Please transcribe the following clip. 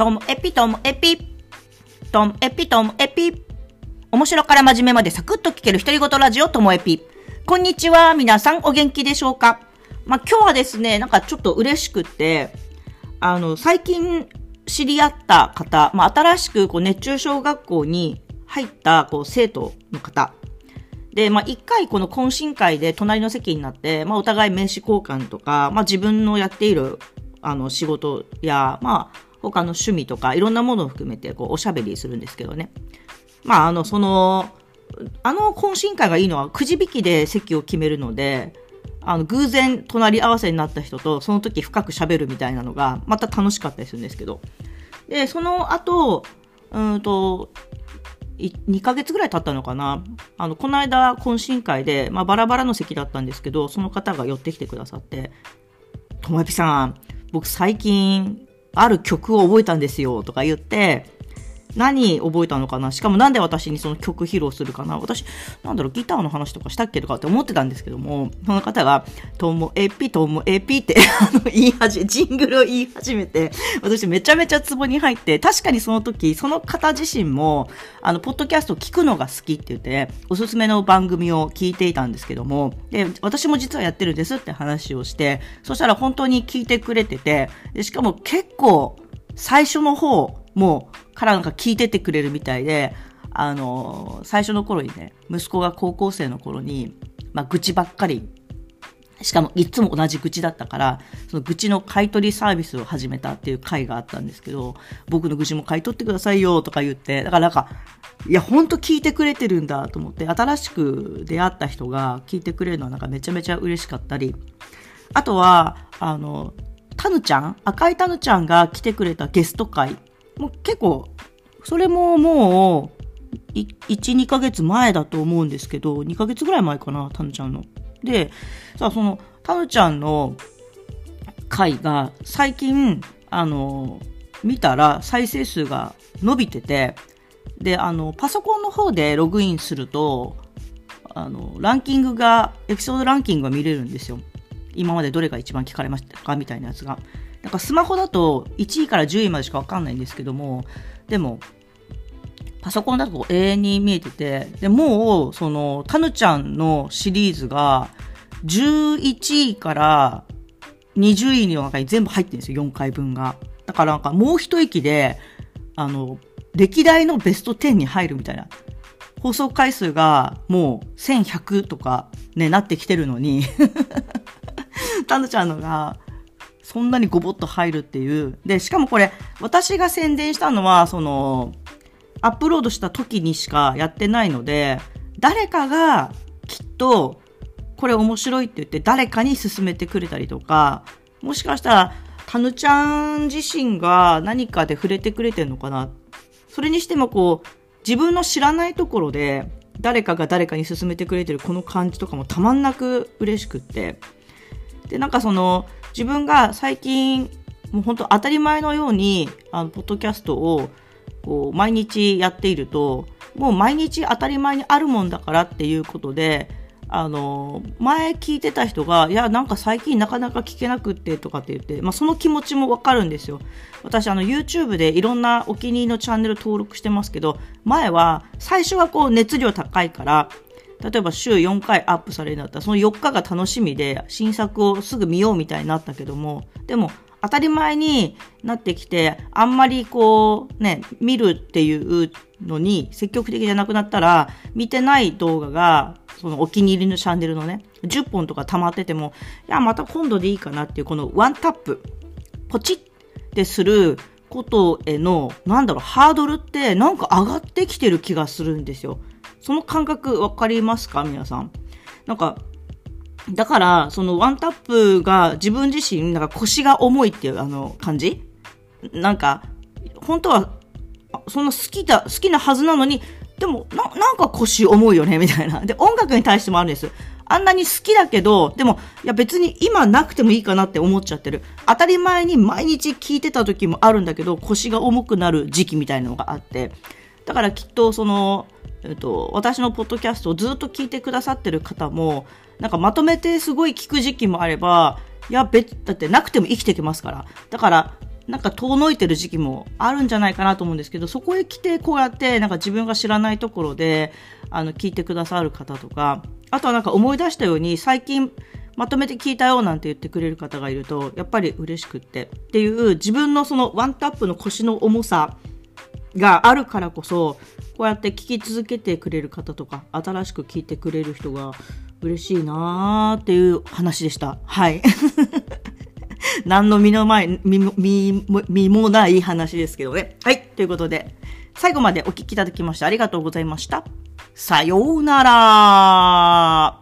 トムエピトムエピ。トムエピトムエピ。面白から真面目までサクッと聞ける独り言ラジオトモエピ。こんにちは。皆さんお元気でしょうか？まあ、今日はですね、なんかちょっと嬉しくて、あの、最近知り合った方、まあ、新しくこう熱中小学校に入ったこう生徒の方。で、まあ、一回この懇親会で隣の席になって、まあ、お互い名刺交換とか、まあ、自分のやっている、あの、仕事や、まあ、他の趣味とか、いろんなものを含めて、こう、おしゃべりするんですけどね。まあ、あの、その、あの懇親会がいいのは、くじ引きで席を決めるので、あの、偶然隣り合わせになった人と、その時深く喋るみたいなのが、また楽しかったりするんですけど。で、その後、うんと、2ヶ月ぐらい経ったのかな。あの、この間懇親会で、まあバラバラの席だったんですけど、その方が寄ってきてくださって、ともえぴさん、僕最近ある曲を覚えたんですよとか言って、何覚えたのかな？しかもなんで私にその曲披露するかな？私、なんだろう、ギターの話とかしたっけとかって思ってたんですけども、その方が、ともえぴ、ともえぴってあの、言い始め、ジングルを言い始めて、私めちゃめちゃツボに入って、確かにその時、その方自身も、あの、ポッドキャスト聞くのが好きって言って、おすすめの番組を聞いていたんですけども、で、私も実はやってるんですって話をして、そしたら本当に聞いてくれてて、でしかも結構、最初の方、もう、からなんか聞いててくれるみたいで、あの、最初の頃にね、息子が高校生の頃に、まあ、愚痴ばっかり、しかもいつも同じ愚痴だったから、その愚痴の買い取りサービスを始めたっていう回があったんですけど、僕の愚痴も買い取ってくださいよとか言って、だからなんか、いや、ほんと聞いてくれてるんだと思って、新しく出会った人が聞いてくれるのはなんかめちゃめちゃ嬉しかったり、あとは、あの、タヌちゃん赤いタヌちゃんが来てくれたゲスト会もう結構、それももう、1、2ヶ月前だと思うんですけど、2ヶ月ぐらい前かな、タヌちゃんの。で、さあ、その、タヌちゃんの回が、最近、あの、見たら再生数が伸びてて、で、あの、パソコンの方でログインすると、あの、ランキングが、エピソードランキングが見れるんですよ。今までどれが一番聞かれましたかみたいなやつが。なんかスマホだと1位から10位までしかわかんないんですけども、でも、パソコンだと永遠に見えてて、で、もう、その、タヌちゃんのシリーズが、11位から20位の中に全部入ってるんですよ、4回分が。だからなんかもう一息で、あの、歴代のベスト10に入るみたいな。放送回数がもう1100とかね、なってきてるのに タヌちゃんのがそんなにごぼっと入るっていう。で、しかもこれ、私が宣伝したのは、その、アップロードした時にしかやってないので、誰かがきっと、これ面白いって言って誰かに勧めてくれたりとか、もしかしたら、タヌちゃん自身が何かで触れてくれてるのかな。それにしてもこう、自分の知らないところで、誰かが誰かに勧めてくれてるこの感じとかもたまんなく嬉しくって。で、なんかその、自分が最近、もう本当当たり前のように、あの、ポッドキャストを、こう、毎日やっていると、もう毎日当たり前にあるもんだからっていうことで、あの、前聞いてた人が、いや、なんか最近なかなか聞けなくってとかって言って、まあその気持ちもわかるんですよ。私、あの、YouTube でいろんなお気に入りのチャンネル登録してますけど、前は、最初はこう熱量高いから、例えば週4回アップされるんだったら、その4日が楽しみで新作をすぐ見ようみたいになったけども、でも当たり前になってきて、あんまりこう、ね、見るっていうのに積極的じゃなくなったら、見てない動画が、そのお気に入りのチャンネルのね、10本とか溜まってても、いや、また今度でいいかなっていう、このワンタップ、ポチッってすることへの、なんだろう、ハードルってなんか上がってきてる気がするんですよ。その感覚わかりますか？皆さん。なんか、だから、そのワンタップが自分自身、なんか腰が重いっていうあの感じ？なんか、本当は、そんな好きだ、好きなはずなのに、でもな、なんか腰重いよね、みたいな。で、音楽に対してもあるんです。あんなに好きだけど、でも、いや別に今なくてもいいかなって思っちゃってる。当たり前に毎日聞いてた時もあるんだけど、腰が重くなる時期みたいなのがあって。だからきっとその、えっと、私のポッドキャストをずっと聞いてくださってる方も、なんかまとめてすごい聞く時期もあれば、いや、別、だってなくても生きていけますから。だから、なんか遠のいてる時期もあるんじゃないかなと思うんですけど、そこへ来てこうやってなんか自分が知らないところで、あの、聞いてくださる方とか、あとはなんか思い出したように最近まとめて聞いたよなんて言ってくれる方がいると、やっぱり嬉しくって。っていう自分のそのワンタップの腰の重さがあるからこそ、こうやって聞き続けてくれる方とか、新しく聞いてくれる人が嬉しいなーっていう話でした。はい。何の身の前、身も、身も、ない話ですけどね。はい。ということで、最後までお聞きいただきましてありがとうございました。さようなら